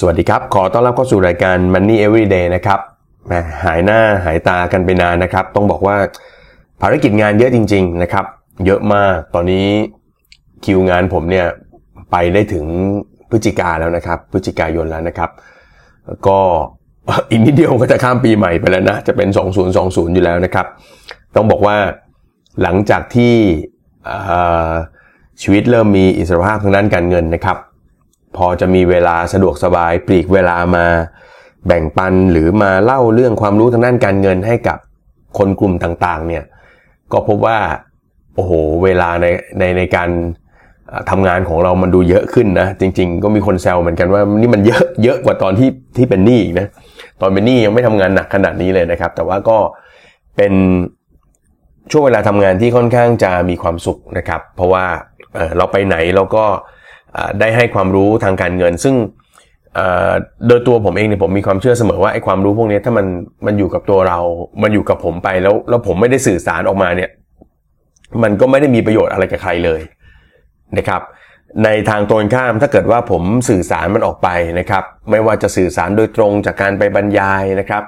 สวัสดีครับ ขอต้อนรับเข้าสู่รายการ Money Everyday นะครับหมหายหน้าหายตากันไปนานนะครับ ต้องบอกว่าภารกิจงานเยอะจริง ๆ นะครับ เยอะมาก ตอนนี้คิวงานผมเนี่ยไปได้ถึงพฤศจิกาแล้วนะครับ พฤศจิกายนแล้วนะครับ ก็อีกนิดเดียวก็จะข้ามปีใหม่ไปแล้วนะ จะเป็น 2020 อยู่แล้วนะครับ ต้องบอกว่าหลังจากที่ชีวิตเริ่มมีอิสรภาพทางด้านการเงินนะครับ พอจะมีเวลาสะดวกสบายปลีกเวลามาแบ่งปันหรือมาเล่าเรื่องความรู้ทางด้านการเงินให้กับคนกลุ่มต่างๆเนี่ยก็พบว่าโอ้โหเวลาในในในการทำงานของเรามันดูเยอะขึ้นนะจริง ๆ ก็มีคนแซวเหมือนกันว่านี่มันเยอะเยอะกว่าตอนที่ที่เป็นหนี้นะตอนเป็นหนี้ยังไม่ทำงานหนักขนาดนี้เลยนะครับ แต่ว่าก็เป็นช่วงเวลาทำงานที่ค่อนข้างจะมีความสุขนะครับ เพราะว่าเราไปไหนเราก็ ได้ให้ความรู้ทางการเงิน ซึ่งโดยตัวผมเองเนี่ยผมมีความเชื่อเสมอว่าไอ้ความรู้พวกนี้ถ้ามันมันอยู่กับตัวเรา มันอยู่กับผมไปแล้วแล้วผมไม่ได้สื่อสารออกมาเนี่ยมันก็ไม่ได้มีประโยชน์อะไรกับใครเลยนะครับ ในทางตรงข้ามถ้าเกิดว่าผมสื่อสารมันออกไปนะครับ ไม่ว่าจะสื่อสารโดยตรงจากการไปบรรยายนะครับ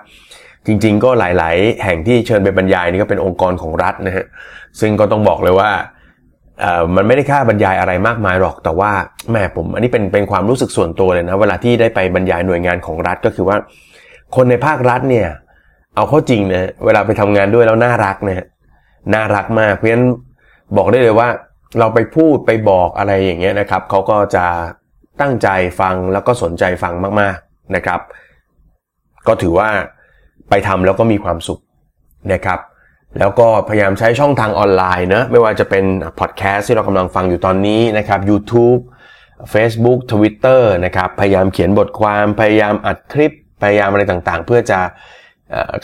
จริงๆ ก็หลาย ๆ แห่งที่เชิญไปบรรยายนี่ก็เป็นองค์กรของรัฐนะฮะซึ่งก็ต้องบอกเลยว่า มันไม่ได้ค่าบรรยายอะไรมากมายหรอก แต่ว่าแม่ผมอันนี้เป็นเป็นความรู้สึกส่วนตัวเลยนะ เวลาที่ได้ไปบรรยายหน่วยงานของรัฐก็คือว่า คนในภาครัฐเนี่ย เอาเข้าจริงนะเวลาไปทำงานด้วยแล้วน่ารักนะน่ารักมากเพราะฉะนั้นบอกได้เลยว่า เราไปพูดไปบอกอะไรอย่างเงี้ยนะครับเขาก็จะตั้งใจฟังแล้วก็สนใจฟังมากๆนะครับ ก็ถือว่าไปทำแล้วก็มีความสุขนะครับ แล้วก็พยายามใช้ช่องทางออนไลน์นะไม่ว่าจะเป็นพอดแคสต์ที่เรากำลังฟังอยู่ตอนนี้นะครับ YouTube Facebook Twitter นะครับพยายามเขียนบทความพยายามอัดคลิปพยายามอะไรต่างๆ เพื่อจะ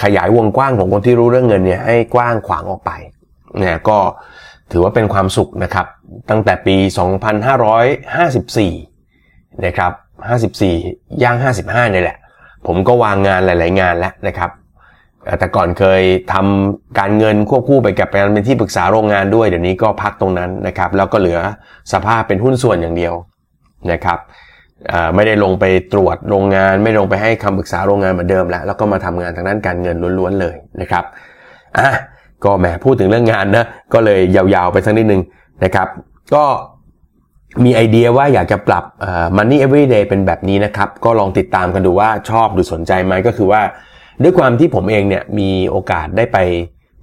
ขยายวงกว้างของคนที่รู้เรื่องเงินเนี่ยให้กว้างขวางออกไปเนี่ยก็ถือว่าเป็นความสุขนะครับตั้งแต่ปี 2554นะครับ54ย่าง 55นี่แหละ ผมก็วางงานหลาย ๆ งานแล้วนะครับ แต่ก่อนเคยทำการเงินควบคู่ไปกับการเป็นที่ปรึกษาโรงงานด้วย เดี๋ยวนี้ก็พักตรงนั้นนะครับ แล้วก็เหลือสภาพเป็นหุ้นส่วนอย่างเดียวนะครับไม่ได้ลงไปตรวจโรงงาน ไม่ลงไปให้คำปรึกษาโรงงานเหมือนเดิมแล้ว แล้วก็มาทำงานทางด้านการเงินล้วนๆเลยนะครับอะก็แหมพูดถึงเรื่องงานนะก็เลยยาวๆไปสักนิดนึงนะครับ ก็มีไอเดียว่าอยากจะปรับ Money Everyday เป็นแบบนี้นะครับ ก็ลองติดตามกันดูว่าชอบหรือสนใจไหมก็คือว่า ด้วยความที่ผมเองเนี่ยมีโอกาสได้ไป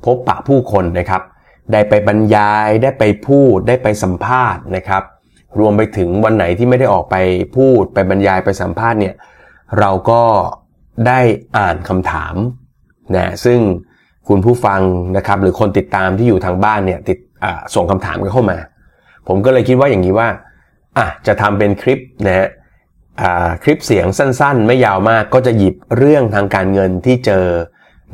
พบปะผู้คนนะครับ ได้ไปบรรยาย ได้ไปพูด ได้ไปสัมภาษณ์นะครับ รวมไปถึงวันไหนที่ไม่ได้ออกไปพูด ไปบรรยายไปสัมภาษณ์เนี่ย เราก็ได้อ่านคำถามนะซึ่งคุณผู้ฟังนะครับ หรือคนติดตามที่อยู่ทางบ้านเนี่ยติดส่งคำถามกันเข้ามา ผมก็เลยคิดว่าอย่างนี้ว่าอะจะทำเป็นคลิปนะฮะ คลิปเสียงสั้นๆ ไม่ยาวมากก็จะหยิบเรื่องทางการเงินที่เจอ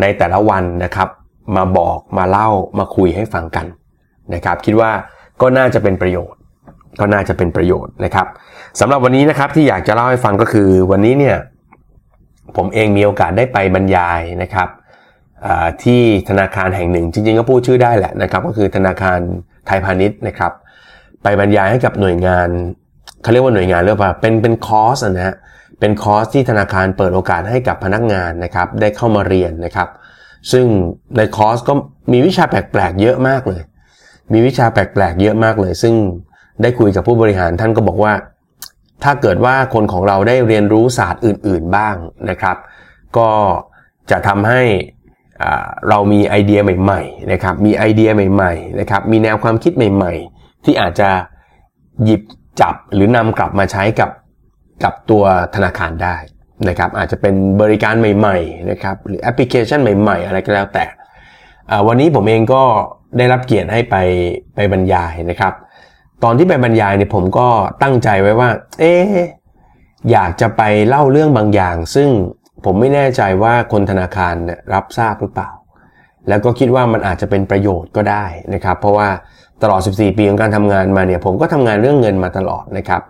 ในแต่ละวันนะครับ มาบอกมาเล่ามาคุยให้ฟังกันนะครับ คิดว่าก็น่าจะเป็นประโยชน์ ก็น่าจะเป็นประโยชน์นะครับสำหรับวันนี้นะครับที่อยากจะเล่าให้ฟังก็คือวันนี้เนี่ยผมเองมีโอกาสได้ไปบรรยายนะครับที่ธนาคารแห่งหนึ่ง จริงๆก็พูดชื่อได้แหละนะครับ ก็คือธนาคารไทยพาณิชย์นะครับ ไปบรรยายให้กับหน่วยงาน เขาเรียกว่าหน่วยงานเรียกว่าเป็นเป็นคอร์สนะฮะเป็นคอร์สที่ธนาคารเปิดโอกาสให้กับพนักงานนะครับได้เข้ามาเรียนนะครับ ซึ่งในคอร์สก็มีวิชาแปลกๆเยอะมากเลย มีวิชาแปลกๆเยอะมากเลย ซึ่งได้คุยกับผู้บริหารท่านก็บอกว่า ถ้าเกิดว่าคนของเราได้เรียนรู้ศาสตร์อื่น ๆบ้างนะครับ ก็จะทำให้เรามีไอเดียใหม่ๆนะครับ มีไอเดียใหม่ๆนะครับ มีแนวความคิดใหม่ ๆ ที่อาจจะหยิบ จับหรือนำกลับมาใช้กับกับตัวธนาคารได้นะครับอาจจะเป็นบริการใหม่ๆนะครับหรือแอปพลิเคชันใหม่ๆ อะไรก็แล้วแต่ วันนี้ผมเองก็ได้รับเกียรติให้ไปไปบรรยายนะครับ ตอนที่ไปบรรยายเนี่ยผมก็ตั้งใจไว้ว่า เอ๊อยากจะไปเล่าเรื่องบางอย่าง ซึ่งผมไม่แน่ใจว่าคนธนาคารรับทราบหรือเปล่า แล้วก็คิดว่ามันอาจจะเป็นประโยชน์ก็ได้นะครับ เพราะว่าตลอด 14 ปีของการทำงานมาเนี่ยผมก็ทำงานเรื่องเงินมาตลอดนะครับ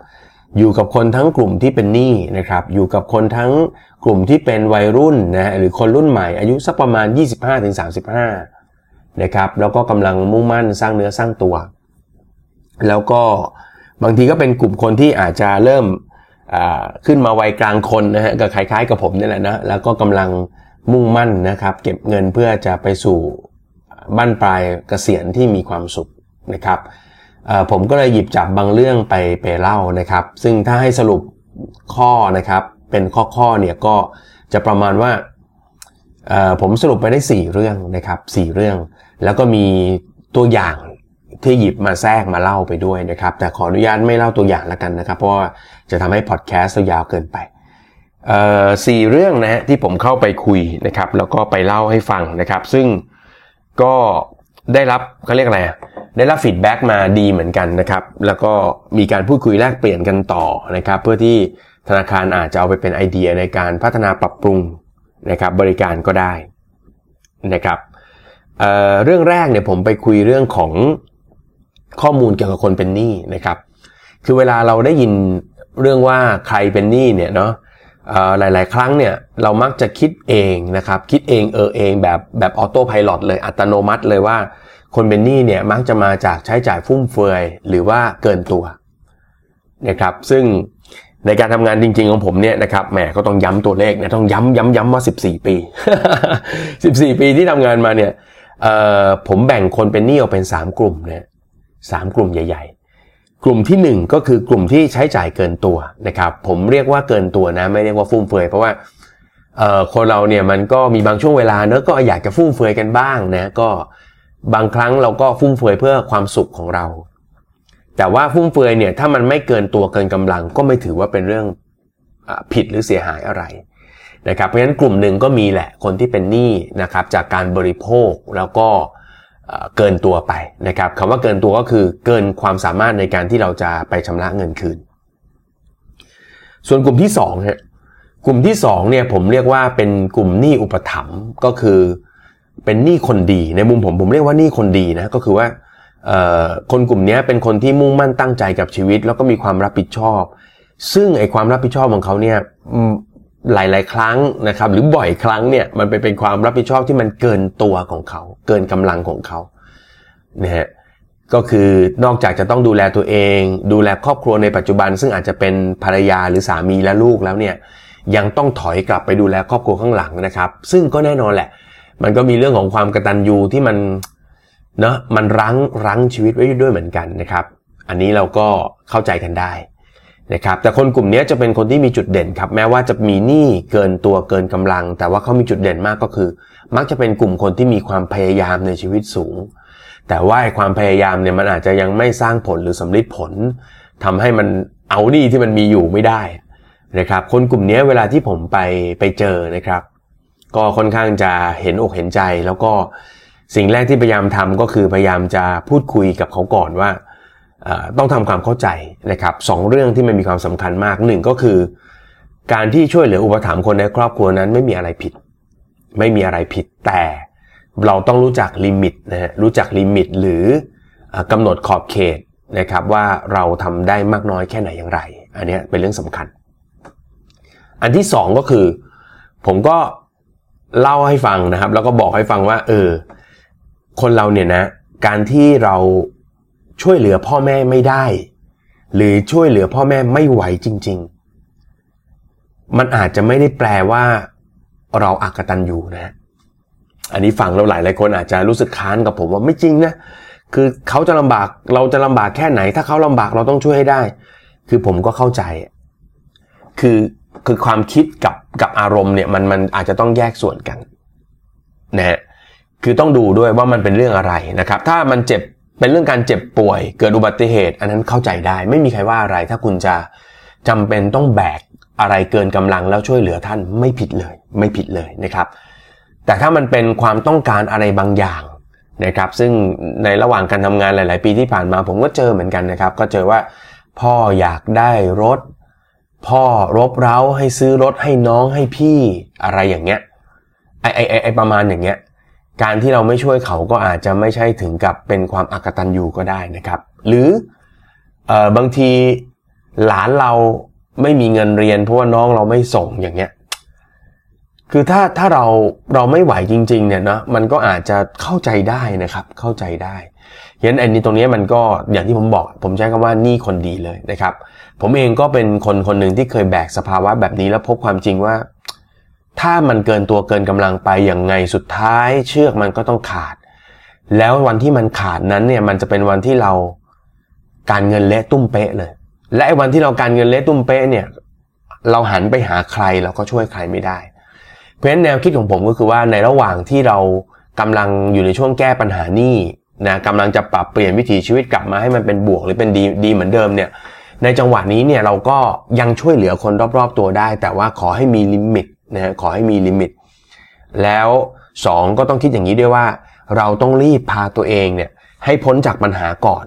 อยู่กับคนทั้งกลุ่มที่เป็นหนี้นะครับ อยู่กับคนทั้งกลุ่มที่เป็นวัยรุ่นนะหรือคนรุ่นใหม่อายุสักประมาณ 25-35 นะครับ แล้วก็กำลังมุ่งมั่นสร้างเนื้อสร้างตัว แล้วก็บางทีก็เป็นกลุ่มคนที่อาจจะเริ่มขึ้นมาวัยกลางคนนะฮะก็คล้ายๆกับผมนี่แหละนะแล้วก็กำลัง มุ่งมั่นนะครับ เก็บเงินเพื่อจะไปสู่บ้านปลายเกษียณที่มีความสุขนะครับผมก็เลยหยิบจับบางเรื่องไปไปเล่านะครับ ซึ่งถ้าให้สรุปข้อนะครับ เป็นข้อๆเนี่ยก็จะประมาณว่าผมสรุปไปได้ 4 เรื่องนะครับ4เรื่อง แล้วก็มีตัวอย่างที่หยิบมาแทรกมาเล่าไปด้วยนะครับ แต่ขออนุญาตไม่เล่าตัวอย่างแล้วกันนะครับ เพราะว่าจะทำให้พอดแคสต์ยาวเกินไป สี่เรื่องนะฮะที่ผมเข้าไปคุยนะครับแล้วก็ไปเล่าให้ฟังนะครับ ซึ่งก็ได้รับเขาเรียกอะไรได้รับฟีดแบ็กมาดีเหมือนกันนะครับ แล้วก็มีการพูดคุยแลกเปลี่ยนกันต่อนะครับ เพื่อที่ธนาคารอาจจะเอาไปเป็นไอเดียในการพัฒนาปรับปรุงนะครับ บริการก็ได้นะครับเเรื่องแรกเนี่ยผมไปคุยเรื่องของข้อมูลเกี่ยวกับคนเป็นหนี้นะครับ คือเวลาเราได้ยินเรื่องว่าใครเป็นหนี้เนี่ยเนาะ หลาย ๆ ครั้งเนี่ยเรามักจะคิดเองนะครับคิดเองเออเองแบบแบบออโต้พายロเลยอัตโนมัติเลยว่า คนเป็นหนี้เนี่ยมักจะมาจากใช้จ่ายฟุ่มเฟือยหรือว่าเกินตัวนะครับซึ่งในการทำงานจริง ๆ ของผมเนี่ยนะครับแหมก็ต้องย้ำตัวเลขเนี่ยต้องย้ำย้ำย้ำว่า 14 ปี 14 ปีที่ทำงานมาเนี่ยผมแบ่งคนเป็นหนี้ออกเป็น 3 กลุ่มเนี่ยสามกลุ่มใหญ่ ๆ กลุ่มที่ 1 ก็คือกลุ่มที่ใช้จ่ายเกินตัวนะครับ ผมเรียกว่าเกินตัวนะ ไม่เรียกว่าฟุ่มเฟือยเพราะว่าคนเราเนี่ยมันก็มีบางช่วงเวลาเนอะก็อยากจะฟุ่มเฟือยกันบ้างนะก็บางครั้งเราก็ฟุ่มเฟือยเพื่อความสุขของเรา แต่ว่าฟุ่มเฟือยเนี่ยถ้ามันไม่เกินตัวเกินกำลัง ก็ไม่ถือว่าเป็นเรื่องผิดหรือเสียหายอะไรนะครับเพราะฉะนั้นกลุ่มหนึ่งก็มีแหละคนที่เป็นหนี้นะครับจากการบริโภคแล้วก็ เกินตัวไปนะครับคำว่าเกินตัวก็คือเกินความสามารถในการที่เราจะไปชำระเงินคืน ส่วนกลุ่มที่2ฮะกลุ่มที่2เนี่ยผมเรียกว่าเป็นกลุ่มหนี้อุปถัมภ์ก็คือเป็นหนี้คนดีในมุมผมผมเรียกว่าหนี้คนดีนะก็คือว่าคนกลุ่มนี้เป็นคนที่มุ่งมั่นตั้งใจกับชีวิต แล้วก็มีความรับผิดชอบ ซึ่งไอความรับผิดชอบของเขาเนี่ย หลาย ๆ ครั้งนะครับหรือบ่อยครั้งเนี่ยมันเป็นเป็นความรับผิดชอบที่มันเกินตัวของเขา เกินกำลังของเขานะฮะก็คือนอกจากจะต้องดูแลตัวเอง ดูแลครอบครัวในปัจจุบัน ซึ่งอาจจะเป็นภรรยาหรือสามีและลูกแล้วเนี่ยยังต้องถอยกลับไปดูแลครอบครัวข้างหลังนะครับ ซึ่งก็แน่นอนแหละ มันก็มีเรื่องของความกระตันยูที่มันเนาะมันรั้งรั้งชีวิตไว้ด้วยเหมือนกันนะครับ อันนี้เราก็เข้าใจกันได้ นะครับแต่คนกลุ่มนี้จะเป็นคนที่มีจุดเด่นครับแม้ว่าจะมีหนี้เกินตัวเกินกำลัง แต่ว่าเขามีจุดเด่นมากก็คือ มักจะเป็นกลุ่มคนที่มีความพยายามในชีวิตสูง แต่ว่าความพยายามเนี่ยมันอาจจะยังไม่สร้างผลหรือสำลิดผลทำให้มันเอาหนี้ที่มันมีอยู่ไม่ได้นะครับคนกลุ่มนี้เวลาที่ผมไปไปเจอนะครับ ก็ค่อนข้างจะเห็นอกเห็นใจ แล้วก็สิ่งแรกที่พยายามทำก็คือพยายามจะพูดคุยกับเขาก่อนว่า ต้องทำความเข้าใจนะครับสองเรื่องที่มันมีความสำคัญมากหนึ่งก็คือ การที่ช่วยเหลืออุปถัมภ์คนในครอบครัวนั้นไม่มีอะไรผิด ไม่มีอะไรผิดแต่เราต้องรู้จัก limit นะฮะรู้จัก limit หรือกำหนดขอบเขตนะครับว่าเราทำได้มากน้อยแค่ไหนอย่างไร อันนี้เป็นเรื่องสำคัญ อันที่สองก็คือ ผมก็เล่าให้ฟังนะครับ แล้วก็บอกให้ฟังว่า เออ คนเราเนี่ยนะ การที่เรา ช่วยเหลือพ่อแม่ไม่ได้ หรือช่วยเหลือพ่อแม่ไม่ไหวจริง ๆ มันอาจจะไม่ได้แปลว่า เราอากตันอยู่นะ อันนี้ฟังเราหลายหลายคนอาจจะรู้สึกค้านกับผมว่าไม่จริงนะคือเขาจะลำบากเราจะลำบากแค่ไหน ถ้าเขาลำบากเราต้องช่วยให้ได้ คือผมก็เข้าใจ คือคือความคิดกับกับอารมณ์เนี่ยมันมันอาจจะต้องแยกส่วนกันนะคือต้องดูด้วยว่ามันเป็นเรื่องอะไรนะครับ ถ้ามันเจ็บ เป็นเรื่องการเจ็บป่วย เกิดอุบัติเหตุ อันนั้นเข้าใจได้ ไม่มีใครว่าอะไร ถ้าคุณจะจำเป็นต้องแบกอะไรเกินกำลังแล้วช่วยเหลือท่านไม่ผิดเลย ไม่ผิดเลยนะครับ แต่ถ้ามันเป็นความต้องการอะไรบางอย่างนะครับ ซึ่งในระหว่างการทำงานหลาย ๆ ปีที่ผ่านมาผมก็เจอเหมือนกันนะครับ ก็เจอว่าพ่ออยากได้รถ พ่อรบเร้าให้ซื้อรถให้น้องให้พี่อะไรอย่างเงี้ยไอไอไอประมาณอย่างเงี้ย การที่เราไม่ช่วยเขาก็อาจจะไม่ใช่ถึงกับเป็นความอักตันยูก็ได้นะครับ หรืออบางทีหลานเราไม่มีเงินเรียน เพราะว่าน้องเราไม่ส่งอย่างเงี้ยคือถ้าถ้าเราเราไม่ไหวจริงๆเนี่ยนะมันก็อาจจะเข้าใจได้นะครับ เข้าใจได้ยันอันนี้ตรงนี้มันก็อย่างที่ผมบอก ผมใช้คำว่านี่คนดีเลยนะครับ ผมเองก็เป็นคนคนหนึ่งที่เคยแบกสภาวะแบบนี้แล้วพบความจริงว่า ถ้ามันเกินตัวเกินกำลังไปอย่างไงสุดท้าย เชือกมันก็ต้องขาด แล้ววันที่มันขาดนั้นเนี่ยมันจะเป็นวันที่เราการเงินเละตุ้มเป๊ะเลย และไอ้วันที่เราการเงินเละตุ้มเป๊ะเนี่ยเราหันไปหาใครเราก็ช่วยใครไม่ได้ เพราะฉะนั้นแนวคิดของผมก็คือว่าในระหว่างที่เรากำลังอยู่ในช่วงแก้ปัญหานี้นะกำลังจะปรับเปลี่ยนวิถีชีวิตกลับมาให้มันเป็นบวกหรือเป็นดีดีเหมือนเดิมเนี่ยในจังหวะนี้เนี่ยเราก็ยังช่วยเหลือคนรอบๆตัวได้ แต่ว่าขอให้มี limit นะฮะขอให้มี limit แล้ว 2 ก็ต้องคิดอย่างนี้ด้วยว่า เราต้องรีบพาตัวเองเนี่ยให้พ้นจากปัญหาก่อน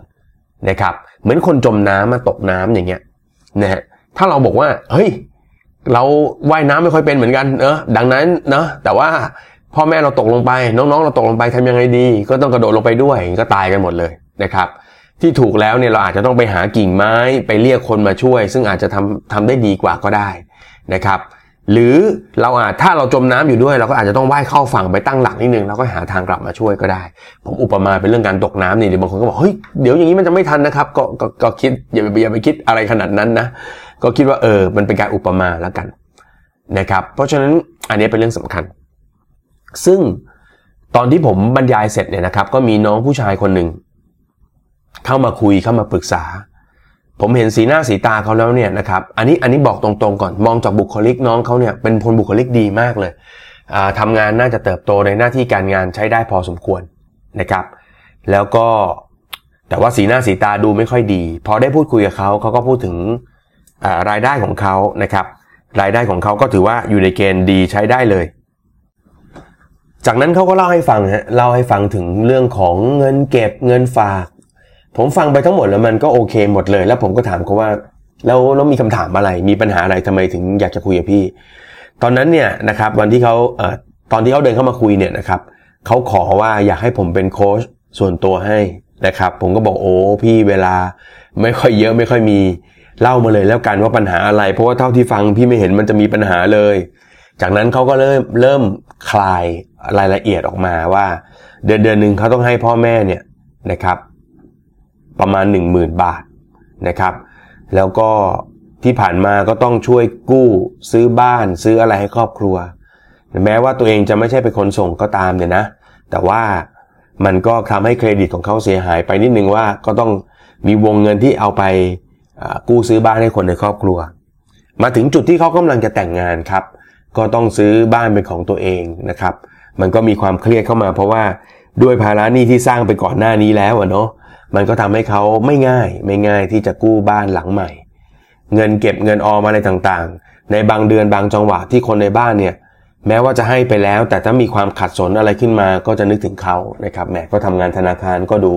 นะครับเหมือนคนจมน้ำมาตกน้ำอย่างเงี้ยนะฮะถ้าเราบอกว่าเฮ้ยเราว่ายน้ำไม่ค่อยเป็นเหมือนกันเนอะดังนั้นเนอะแต่ว่าพ่อแม่เราตกลงไป น้องๆ เราตกลงไปทำยังไงดี ก็ต้องกระโดดลงไปด้วยก็ตายกันหมดเลยนะครับ ที่ถูกแล้วเนี่ยเราอาจจะต้องไปหากิ่งไม้ไปเรียกคนมาช่วย ซึ่งอาจจะทำทำได้ดีกว่าก็ได้นะครับ หรือเราอาจถ้าเราจมน้ำอยู่ด้วย เราก็อาจจะต้องว่ายเข้าฝั่งไปตั้งหลักนิดนึงแล้วก็หาทางกลับมาช่วยก็ได้ ผมอุปมาเป็นเรื่องการตกน้ำนี่เดี๋ยวบางคนก็บอกเฮ้ยเดี๋ยวอย่างนี้มันจะไม่ทันนะครับก็ก็ก็คิดอย่าไปอย่าไปคิดอะไรขนาดนั้นนะก็คิดว่าเออมันเป็นการอุปมาแล้วกันนะครับเพราะฉะนั้นอันนี้เป็นเรื่องสำคัญ ซึ่งตอนที่ผมบรรยายเสร็จเนี่ยนะครับ ก็มีน้องผู้ชายคนหนึ่งเข้ามาคุยเข้ามาปรึกษา ผมเห็นสีหน้าสีตาเขาแล้วเนี่ยนะครับอันนี้อันนี้บอกตรงๆก่อนมองจากบุคลิกน้องเขาเนี่ยเป็นคนบุคลิกดีมากเลยทำงานน่าจะเติบโตในหน้าที่การงานใช้ได้พอสมควรนะครับ แล้วก็แต่ว่าสีหน้าสีตาดูไม่ค่อยดี พอได้พูดคุยกับเขาเขาก็พูดถึงรายได้ของเขานะครับ รายได้ของเขาก็ถือว่าอยู่ในเกณฑ์ดีใช้ได้เลย จากนั้นเขาก็เล่าให้ฟังฮะเล่าให้ฟังถึงเรื่องของเงินเก็บเงินฝาก ผมฟังไปทั้งหมดแล้วมันก็โอเคหมดเลย แล้วผมก็ถามเขาว่าแล้วแล้วมีคำถามอะไร มีปัญหาอะไรทำไมถึงอยากจะคุยกับพี่ ตอนนั้นเนี่ยนะครับวันที่เขาเอ่อตอนที่เขาเดินเข้ามาคุยเนี่ยนะครับเขาขอว่าอยากให้ผมเป็นโค้ชส่วนตัวให้นะครับผมก็บอกโอ้พี่เวลาไม่ค่อยเยอะไม่ค่อยมีเล่ามาเลยแล้วกันว่าปัญหาอะไร เพราะว่าเท่าที่ฟังพี่ไม่เห็นมันจะมีปัญหาเลย จากนั้นเขาก็เริ่มเริ่มคลายรายละเอียดออกมาว่า เดือนเดือนหนึ่งเขาต้องให้พ่อแม่เนี่ยนะครับ ประมาณ 1 0,000 บาทนะครับ แล้วก็ที่ผ่านมาก็ต้องช่วยกู้ซื้อบ้านซื้ออะไรให้ครอบครัว แม้ว่าตัวเองจะไม่ใช่เป็นคนส่งก็ตามเนี่ยนะ แต่ว่ามันก็ทำให้เครดิตของเขาเสียหายไปนิดนึงว่าก็ต้องมีวงเงินที่เอาไปกู้ซื้อบ้านให้คนในครอบครัว มาถึงจุดที่เขากำลังจะแต่งงานครับ ก็ต้องซื้อบ้านเป็นของตัวเองนะครับ มันก็มีความเครียดเข้ามาเพราะว่าด้วยภาระหนี้ที่สร้างไปก่อนหน้านี้แล้วเนาะ มันก็ทำให้เขาไม่ง่าย ไม่ง่ายที่จะกู้บ้านหลังใหม่ เงินเก็บเงินออมอะไรต่างๆ ในบางเดือนบางจังหวะที่คนในบ้านเนี่ยแม้ว่าจะให้ไปแล้ว แต่ถ้ามีความขัดสนอะไรขึ้นมาก็จะนึกถึงเขานะครับแหมก็ทำงานธนาคารก็ดู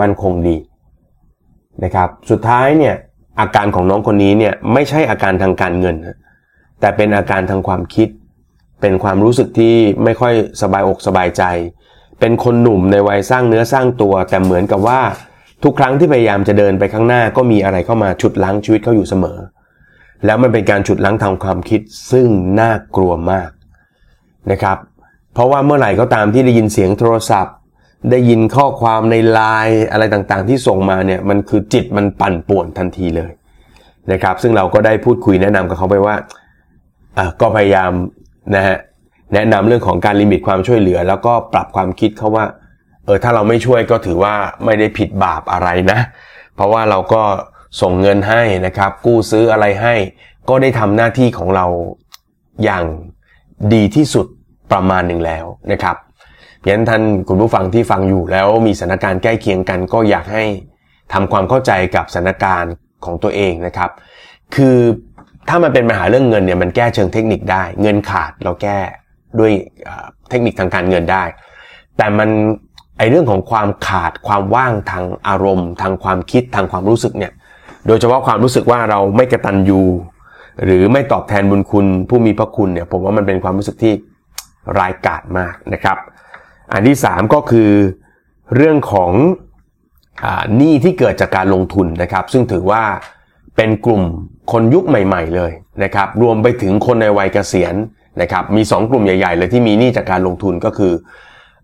มั่นคงดีนะครับสุดท้ายเนี่ยอาการของน้องคนนี้เนี่ยไม่ใช่อาการทางการเงิน แต่เป็นอาการทางความคิด เป็นความรู้สึกที่ไม่ค่อยสบายอกสบายใจ เป็นคนหนุ่มในวัยสร้างเนื้อสร้างตัว แต่เหมือนกับว่า ทุกครั้งที่พยายามจะเดินไปข้างหน้าก็มีอะไรเข้ามาฉุดล้างชีวิตเขาอยู่เสมอ แล้วมันเป็นการฉุดล้างทางความคิดซึ่งน่ากลัวมากนะครับ เพราะว่าเมื่อไหร่ก็ตามที่ได้ยินเสียงโทรศัพท์ ได้ยินข้อความในไลน์อะไรต่างๆ ที่ส่งมาเนี่ยมันคือจิตมันปั่นป่วนทันทีเลยนะครับ ซึ่งเราก็ได้พูดคุยแนะนำกับเขาไปว่าก็พยายามนะฮะ แนะนำเรื่องของการลิมิตความช่วยเหลือ แล้วก็ปรับความคิดเขาว่า เออถ้าเราไม่ช่วยก็ถือว่าไม่ได้ผิดบาปอะไรนะ เพราะว่าเราก็ส่งเงินให้นะครับ กู้ซื้ออะไรให้ ก็ได้ทำหน้าที่ของเราอย่างดีที่สุดประมาณหนึ่งแล้วนะครับเพราะฉะนั้นท่านคุณผู้ฟังที่ฟังอยู่แล้วมีสถานการณ์ใกล้เคียงกันก็อยากให้ทำความเข้าใจกับสถานการณ์ของตัวเองนะครับ คือถ้ามันเป็นปัญหาเรื่องเงินเนี่ยมันแก้เชิงเทคนิคได้ เงินขาดเราแก้ ด้วยเทคนิคทางการเงินได้ แต่มันไอเรื่องของความขาดความว่างทางอารมณ์ ทางความคิดทางความรู้สึกเนี่ย โดยเฉพาะความรู้สึกว่าเราไม่กระตันยูหรือไม่ตอบแทนบุญคุณผู้มีพระคุณเนี่ย ผมว่ามันเป็นความรู้สึกที่ร้ายกาจมากนะครับ อันที่ 3 ก็คือเรื่องของหนี้ที่เกิดจากการลงทุนนะครับ ซึ่งถือว่าเป็นกลุ่มคนยุคใหม่ ๆ เลยนะครับ รวมไปถึงคนในวัยเกษียณ นะครับมี 2 กลุ่มใหญ่ ๆ เลยที่มีหนี้จากการลงทุนก็คือ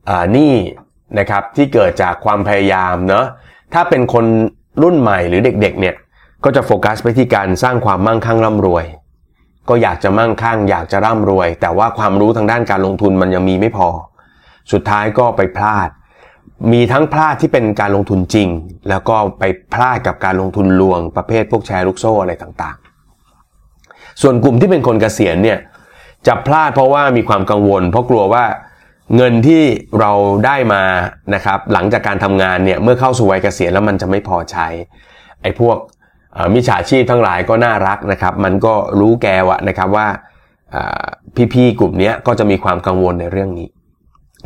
อหนี้นะครับที่เกิดจากความพยายามเนาะถ้าเป็นคนรุ่นใหม่หรือเด็กๆเนี่ยก็จะโฟกัสไปที่การสร้างความมั่งคั่งร่ำรวย ก็อยากจะมั่งคั่ง อยากจะร่ำรวย แต่ว่าความรู้ทางด้านการลงทุนมันยังมีไม่พอ สุดท้ายก็ไปพลาด มีทั้งพลาดที่เป็นการลงทุนจริง แล้วก็ไปพลาดกับการลงทุนลวงประเภทพวกแชร์ลูกโซ่อะไรต่างๆ ส่วนกลุ่มที่เป็นคนเกษียณเนี่ย จะพลาดเพราะว่ามีความกังวล เพราะกลัวว่าเงินที่เราได้มานะครับ หลังจากการทำงานเนี่ยเมื่อเข้าสู่วัยเกษียณแล้วมันจะไม่พอใช้ ไอ้พวกมิจฉาชีพทั้งหลายก็น่ารักนะครับ มันก็รู้แกวะนะครับว่าพี่ๆกลุ่มนี้ก็จะมีความกังวลในเรื่องนี้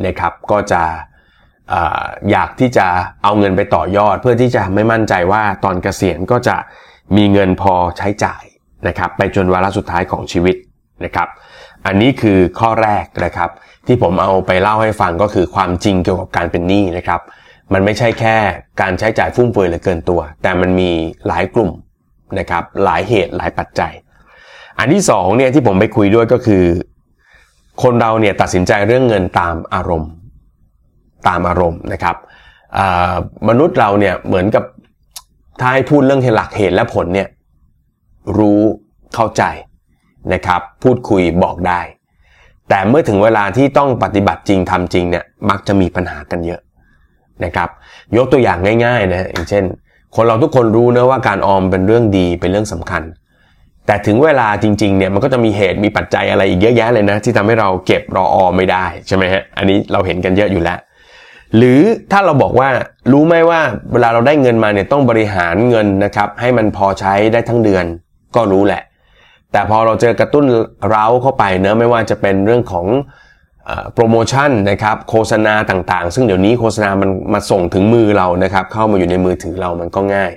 นะครับ ก็จะอยากที่จะเอาเงินไปต่อยอด เพื่อที่จะไม่มั่นใจว่าตอนเกษียณก็จะมีเงินพอใช้จ่ายนะครับ ไปจนวาระสุดท้ายของชีวิตนะครับ อันนี้คือข้อแรกนะครับ ที่ผมเอาไปเล่าให้ฟังก็คือความจริงเกี่ยวกับการเป็นหนี้นะครับ มันไม่ใช่แค่การใช้จ่ายฟุ่มเฟือยหรือเกินตัว แต่มันมีหลายกลุ่มนะครับหลายเหตุหลายปัจจัย อันที่สองเนี่ยที่ผมไปคุยด้วยก็คือ คนเราเนี่ยตัดสินใจเรื่องเงินตามอารมณ์ ตามอารมณ์นะครับมนุษย์เราเนี่ยเหมือนกับถ้าให้พูดเรื่องหลักเหตุและผลเนี่ยรู้เข้าใจ นะครับ พูดคุยบอกได้ แต่เมื่อถึงเวลาที่ต้องปฏิบัติจริงทำจริงเนี่ยมักจะมีปัญหากันเยอะนะครับ ยกตัวอย่างง่ายๆนะอย่างเช่น คนเราทุกคนรู้นะว่าการออมเป็นเรื่องดีเป็นเรื่องสำคัญ แต่ถึงเวลาจริงๆเนี่ยมันก็จะมีเหตุมีปัจจัยอะไรอีกเยอะแยะเลยนะที่ทำให้เราเก็บรอออมไม่ได้ใช่ไหมฮะอันนี้เราเห็นกันเยอะอยู่แล้วหรือถ้าเราบอกว่ารู้ไหมว่าเวลาเราได้เงินมาเนี่ยต้องบริหารเงินนะครับ ให้มันพอใช้ได้ทั้งเดือนก็รู้แหละ แต่พอเราเจอกระตุ้นเร้าเข้าไปเนะไม่ว่าจะเป็นเรื่องของโปรโมชั่นนะครับโฆษณาต่างๆ ซึ่งเดี๋ยวนี้โฆษณามันมาส่งถึงมือเรานะครับเข้ามาอยู่ในมือถือเรามันก็ง่าย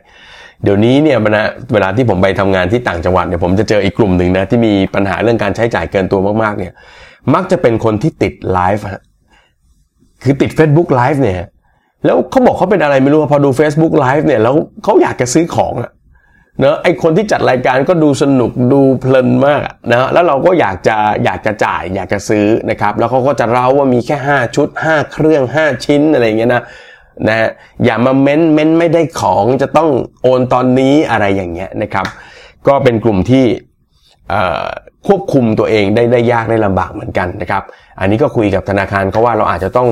เดี๋ยวนี้เนี่ยนะเวลาที่ผมไปทำงานที่ต่างจังหวัดเนี่ยผมจะเจออีกกลุ่มหนึ่งนะที่มีปัญหาเรื่องการใช้จ่ายเกินตัวมากๆเนี่ยมักจะเป็นคนที่ติดไลฟ์คือติด Facebook Live เนี่ยแล้วเขาบอกเขาเป็นอะไรไม่รู้พอดู Facebook Live เนี่ยแล้วเขาอยากจะซื้อของอะ เนะไอคนที่จัดรายการก็ดูสนุกดูเพลินมากนะแล้วเราก็อยากจะอยากจะจ่าย อยากจะซื้อนะครับแล้วเขาก็จะเล่าว่ามีแค่ 5 ชุด 5 เครื่อง 5 ชิ้นอะไรเงี้ยนะนะอย่ามาเม้นเม้นไม่ได้ของจะต้องโอนตอนนี้อะไรอย่างเงี้ยนะครับ ก็เป็นกลุ่มที่ควบคุมตัวเองได้ได้ยากได้ลำบากเหมือนกันนะครับ อันนี้ก็คุยกับธนาคารเขาว่าเราอาจจะต้อง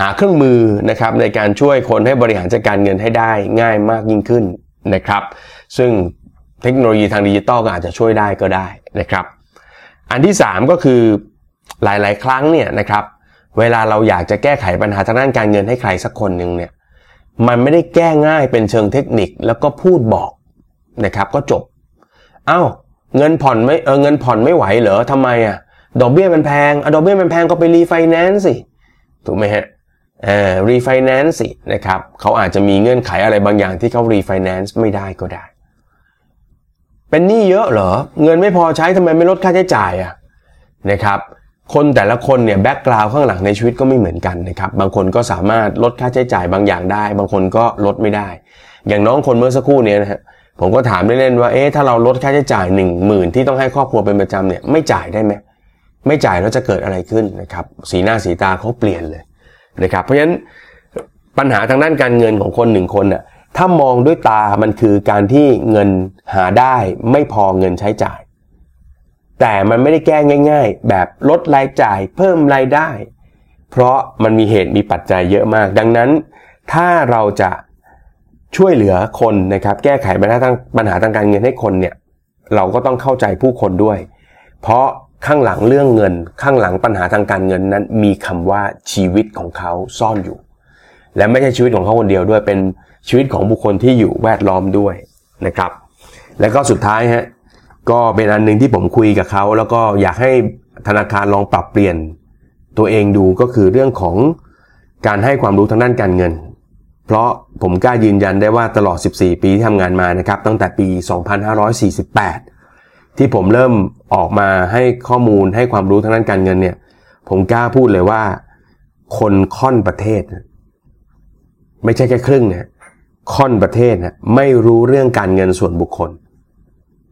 หาเครื่องมือนะครับในการช่วยคนให้บริหารจัดการเงินให้ได้ง่ายมากยิ่งขึ้นนะครับ ซึ่งเทคโนโลยีทางดิจิตอลก็อาจจะช่วยได้ก็ได้นะครับ อันที่ 3 ก็คือหลายๆ ครั้งเนี่ยนะครับ เวลาเราอยากจะแก้ไขปัญหาทางด้านการเงินให้ใครสักคนหนึ่งเนี่ยมันไม่ได้แก้ง่ายเป็นเชิงเทคนิคแล้วก็พูดบอกนะครับก็จบ เอา้าเงินผ่อนไม่เออเงินผ่อนไม่ไหวเหรอทำไมอะดอกเบี้ยมันแพงอะดอกเบี้ยมันแพงก็ไปรีไฟแนนซ์สิถูกไหมฮะเออรีไฟแนนซ์สินะครับเขาอาจจะมีเงื่อนไขอะไรบางอย่างที่เขารีไฟแนนซ์ไม่ได้ก็ได้ เป็นหนี้เยอะเหรอ เงินไม่พอใช้ทำไมไม่ลดค่าใช้จ่ายอะนะครับคนแต่ละคนเนี่ย background ข้างหลังในชีวิตก็ไม่เหมือนกันนะครับบางคนก็สามารถลดค่าใช้จ่ายบางอย่างได้ บางคนก็ลดไม่ได้ อย่างน้องคนเมื่อสักครู่เนี้นะฮะผมก็ถามเล่นๆว่าเอ๊ะถ้าเราลดค่าใช้จ่ายหนึ่งหมื่นที่ต้องให้ครอบครัวเป็นประจำเนี่ยไม่จ่ายได้ไหมไม่จ่ายแล้วจะเกิดอะไรขึ้นนะครับสีหน้าสีตาเขาเปลี่ยนเลยนะครับเพราะฉะนั้นปัญหาทางด้านการเงินของคนหนึ่งคนน่ะ ถ้ามองด้วยตามันคือการที่เงินหาได้ไม่พอเงินใช้จ่าย แต่มันไม่ได้แก้ง่าย ๆ แบบลดรายจ่ายเพิ่มรายได้ เพราะมันมีเหตุมีปัจจัยเยอะมาก ดังนั้น ถ้าเราจะช่วยเหลือคนนะครับแก้ไขปัญหาทางปัญหาทางการเงินให้คนเนี่ยเราก็ต้องเข้าใจผู้คนด้วย เพราะข้างหลังเรื่องเงิน ข้างหลังปัญหาทางการเงินนั้น มีคำว่าชีวิตของเขาซ่อนอยู่ และไม่ใช่ชีวิตของเขาคนเดียวด้วยเป็น ชีวิตของบุคคลที่อยู่แวดล้อมด้วยนะครับ แล้วก็สุดท้ายฮะก็เป็นอันหนึ่งที่ผมคุยกับเขา แล้วก็อยากให้ธนาคารลองปรับเปลี่ยนตัวเองดูก็คือเรื่องของการให้ความรู้ทางด้านการเงิน เพราะผมกล้ายืนยันได้ว่าตลอด 14 ปีที่ทำงานมานะครับ ตั้งแต่ปี 2548 ที่ผมเริ่มออกมาให้ข้อมูลให้ความรู้ทางด้านการเงินเนี่ย ผมกล้าพูดเลยว่าคนค่อนประเทศ ไม่ใช่แค่ครึ่งนะ ค่อนประเทศนะไม่รู้เรื่องการเงินส่วนบุคคล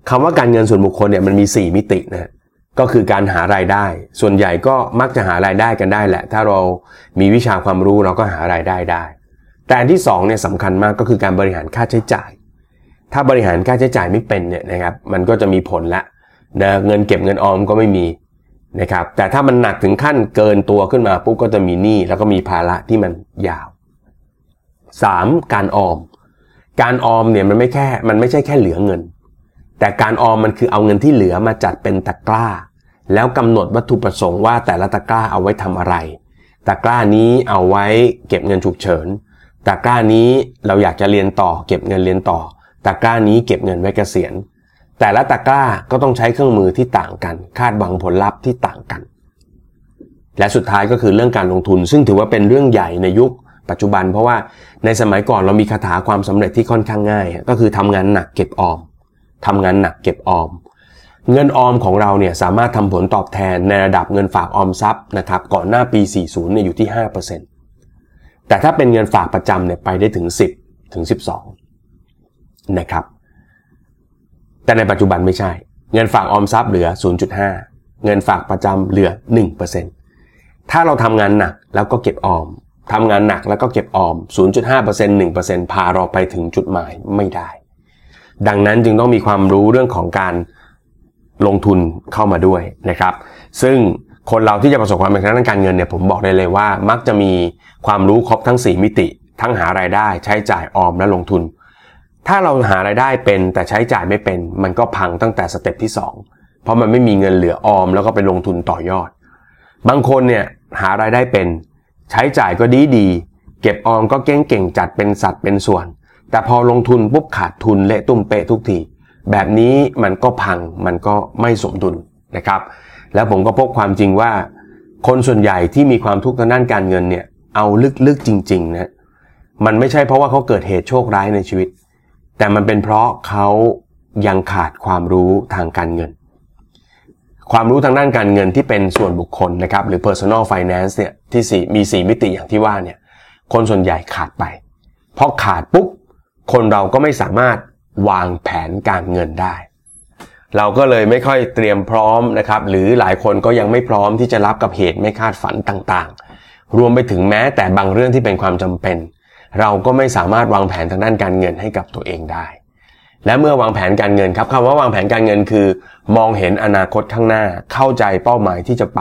คำว่าการเงินส่วนบุคคลเนี่ยมันมี 4 มิตินะก็คือการหารายได้ ส่วนใหญ่ก็มักจะหารายได้กันได้แหละ ถ้าเรามีวิชาความรู้เราก็หารายได้ได้ แต่อันที่2เนี่ยสำคัญมากก็คือการบริหารค่าใช้จ่าย ถ้าบริหารค่าใช้จ่ายไม่เป็นเนี่ยนะครับมันก็จะมีผลละนะเงินเก็บเงินออมก็ไม่มีนะครับแต่ถ้ามันหนักถึงขั้นเกินตัวขึ้นมาปุ๊บก็จะมีหนี้แล้วก็มีภาระที่มันยาว 3. การออม การออมเนี่ยมันไม่แค่มันไม่ใช่แค่เหลือเงิน แต่การออมมันคือเอาเงินที่เหลือมาจัดเป็นตะกร้า แล้วกำหนดวัตถุประสงค์ว่าแต่ละตะกร้าเอาไว้ทำอะไรตะกร้านี้เอาไว้เก็บเงินฉุกเฉินตะกร้านี้เราอยากจะเรียนต่อ เก็บเงินเรียนต่อตะกร้านี้เก็บเงินไว้เกษียณ แต่ละตะกร้าก็ต้องใช้เครื่องมือที่ต่างกัน คาดหวังผลลัพธ์ที่ต่างกัน และสุดท้ายก็คือเรื่องการลงทุน ซึ่งถือว่าเป็นเรื่องใหญ่ในยุค ปัจจุบัน เพราะว่าในสมัยก่อนเรามีคาถาความสำเร็จที่ค่อนข้างง่าย ก็คือทำงานหนักเก็บออมทำงานหนักเก็บออม เงินออมของเราเนี่ยสามารถทำผลตอบแทนในระดับเงินฝากออมทรัพย์นะครับก่อนหน้าปี 40เนี่ยอยู่ที่ 5%แต่ถ้าเป็นเงินฝากประจำเนี่ยไปได้ถึง 10 ถึง 12 นะครับ แต่ในปัจจุบันไม่ใช่ เงินฝากออมทรัพย์เหลือ 0.5 เงินฝากประจำเหลือ 1%ถ้าเราทำงานหนักแล้วก็เก็บออม ทำงานหนักแล้วก็เก็บออม 0.5% 1%พาเราไปถึงจุดหมายไม่ได้ ดังนั้นจึงต้องมีความรู้เรื่องของการลงทุนเข้ามาด้วยนะครับ ซึ่งคนเราที่จะประสบความสำเร็จทางการเงินเนี่ยผมบอกได้เลยว่า มักจะมีความรู้ครบทั้ง 4 มิติ ทั้งหารายได้ ใช้จ่ายออมและลงทุน ถ้าเราหารายได้เป็นแต่ใช้จ่ายไม่เป็น มันก็พังตั้งแต่สเต็ปที่ 2 เพราะมันไม่มีเงินเหลือออมแล้วก็ไปลงทุนต่อยอด บางคนเนี่ยหารายได้เป็น ใช้จ่ายก็ดีดี เก็บออมก็เก่งเก่งจัดเป็นสัดเป็นส่วน แต่พอลงทุนปุ๊บขาดทุนเละตุ้มเปะทุกที แบบนี้มันก็พังมันก็ไม่สมดุลนะครับ แล้วผมก็พบความจริงว่า คนส่วนใหญ่ที่มีความทุกข์ทางด้านการเงินเนี่ยเอาลึกๆจริงๆนะมันไม่ใช่เพราะว่าเขาเกิดเหตุโชคร้ายในชีวิต แต่มันเป็นเพราะเขายังขาดความรู้ทางการเงิน ความรู้ทางด้านการเงินที่เป็นส่วนบุคคลนะครับหรือ personal finance เนี่ยที่มี 4 มิติอย่างที่ว่าเนี่ยคนส่วนใหญ่ขาดไปพอขาดปุ๊บคนเราก็ไม่สามารถวางแผนการเงินได้ เราก็เลยไม่ค่อยเตรียมพร้อมนะครับหรือหลายคนก็ยังไม่พร้อมที่จะรับกับเหตุไม่คาดฝันต่างๆ รวมไปถึงแม้แต่บางเรื่องที่เป็นความจำเป็น เราก็ไม่สามารถวางแผนทางด้านการเงินให้กับตัวเองได้ และเมื่อวางแผนการเงินครับคำว่าวางแผนการเงินคือ มองเห็นอนาคตข้างหน้า เข้าใจเป้าหมายที่จะไป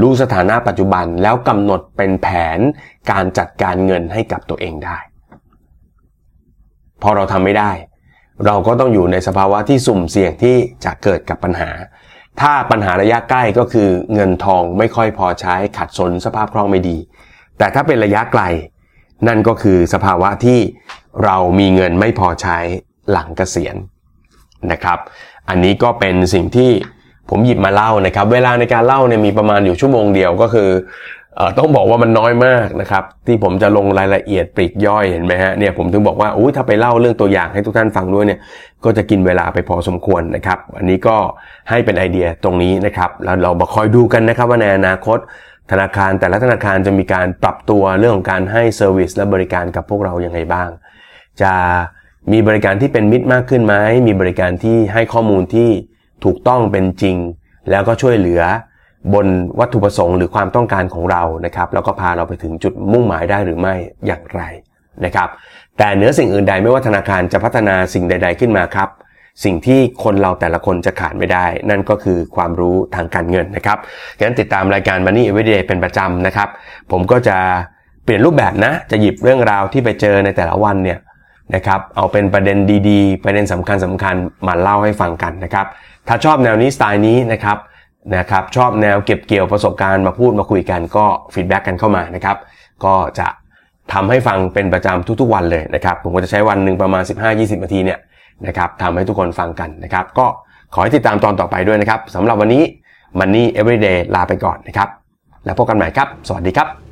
รู้สถานะปัจจุบันแล้วกำหนดเป็นแผนการจัดการเงินให้กับตัวเองได้ พอเราทำไม่ได้ เราก็ต้องอยู่ในสภาวะที่สุ่มเสี่ยงที่จะเกิดกับปัญหา ถ้าปัญหาระยะใกล้ก็คือเงินทองไม่ค่อยพอใช้ขัดสนสภาพคล่องไม่ดี แต่ถ้าเป็นระยะไกล นั่นก็คือสภาวะที่เรามีเงินไม่พอใช้ หลังเกษียณนะครับ อันนี้ก็เป็นสิ่งที่ผมหยิบมาเล่านะครับ เวลาในการเล่าเนี่ยมีประมาณอยู่ชั่วโมงเดียวก็คือต้องบอกว่ามันน้อยมากนะครับ ที่ผมจะลงรายละเอียดปลีกย่อยเห็นไหมฮะเนี่ยผมถึงบอกว่าอุ้ยถ้าไปเล่าเรื่องตัวอย่างให้ทุกท่านฟังด้วยเนี่ย ก็จะกินเวลาไปพอสมควรนะครับ อันนี้ก็ให้เป็นไอเดียตรงนี้นะครับแล้วเรามาคอยดูกันนะครับว่าในอนาคต ธนาคารแต่ละธนาคารจะมีการปรับตัวเรื่องของการให้ service และบริการกับพวกเราอย่างไรบ้าง จะ มีบริการที่เป็นมิตรมากขึ้นไหมมีบริการที่ให้ข้อมูลที่ถูกต้องเป็นจริง แล้วก็ช่วยเหลือบนวัตถุประสงค์หรือความต้องการของเรานะครับ แล้วก็พาเราไปถึงจุดมุ่งหมายได้หรือไม่อย่างไรนะครับ แต่เหนือสิ่งอื่นใดไม่ว่าธนาคารจะพัฒนาสิ่งใด ๆขึ้นมาครับสิ่งที่คนเราแต่ละคนจะขาดไม่ได้ นั่นก็คือความรู้ทางการเงินนะครับงั้นติดตามรายการ Money Everyday เป็นประจำนะครับ ผมก็จะเปลี่ยนรูปแบบนะ จะหยิบเรื่องราวที่ไปเจอในแต่ละวันเนี่ย นะครับเอาเป็นประเด็นดีๆ ประเด็นสำคัญสำคัญมาเล่าให้ฟังกันนะครับถ้าชอบแนวนี้สไตล์นี้นะครับนะครับชอบแนวเก็บเกี่ยวประสบการณ์มาพูดมาคุยกันก็ฟีดแบ็กกันเข้ามานะครับก็จะทำให้ฟังเป็นประจำทุกๆวันเลยนะครับผมก็จะใช้วันหนึ่งประมาณ 15-20 นาทีเนี่ยนะครับทำให้ทุกคนฟังกันนะครับ ก็ขอให้ติดตามตอนต่อไปด้วยนะครับสำหรับวันนี้ Money Everyday ลาไปก่อนนะครับ แล้วพบกันใหม่ครับ สวัสดีครับ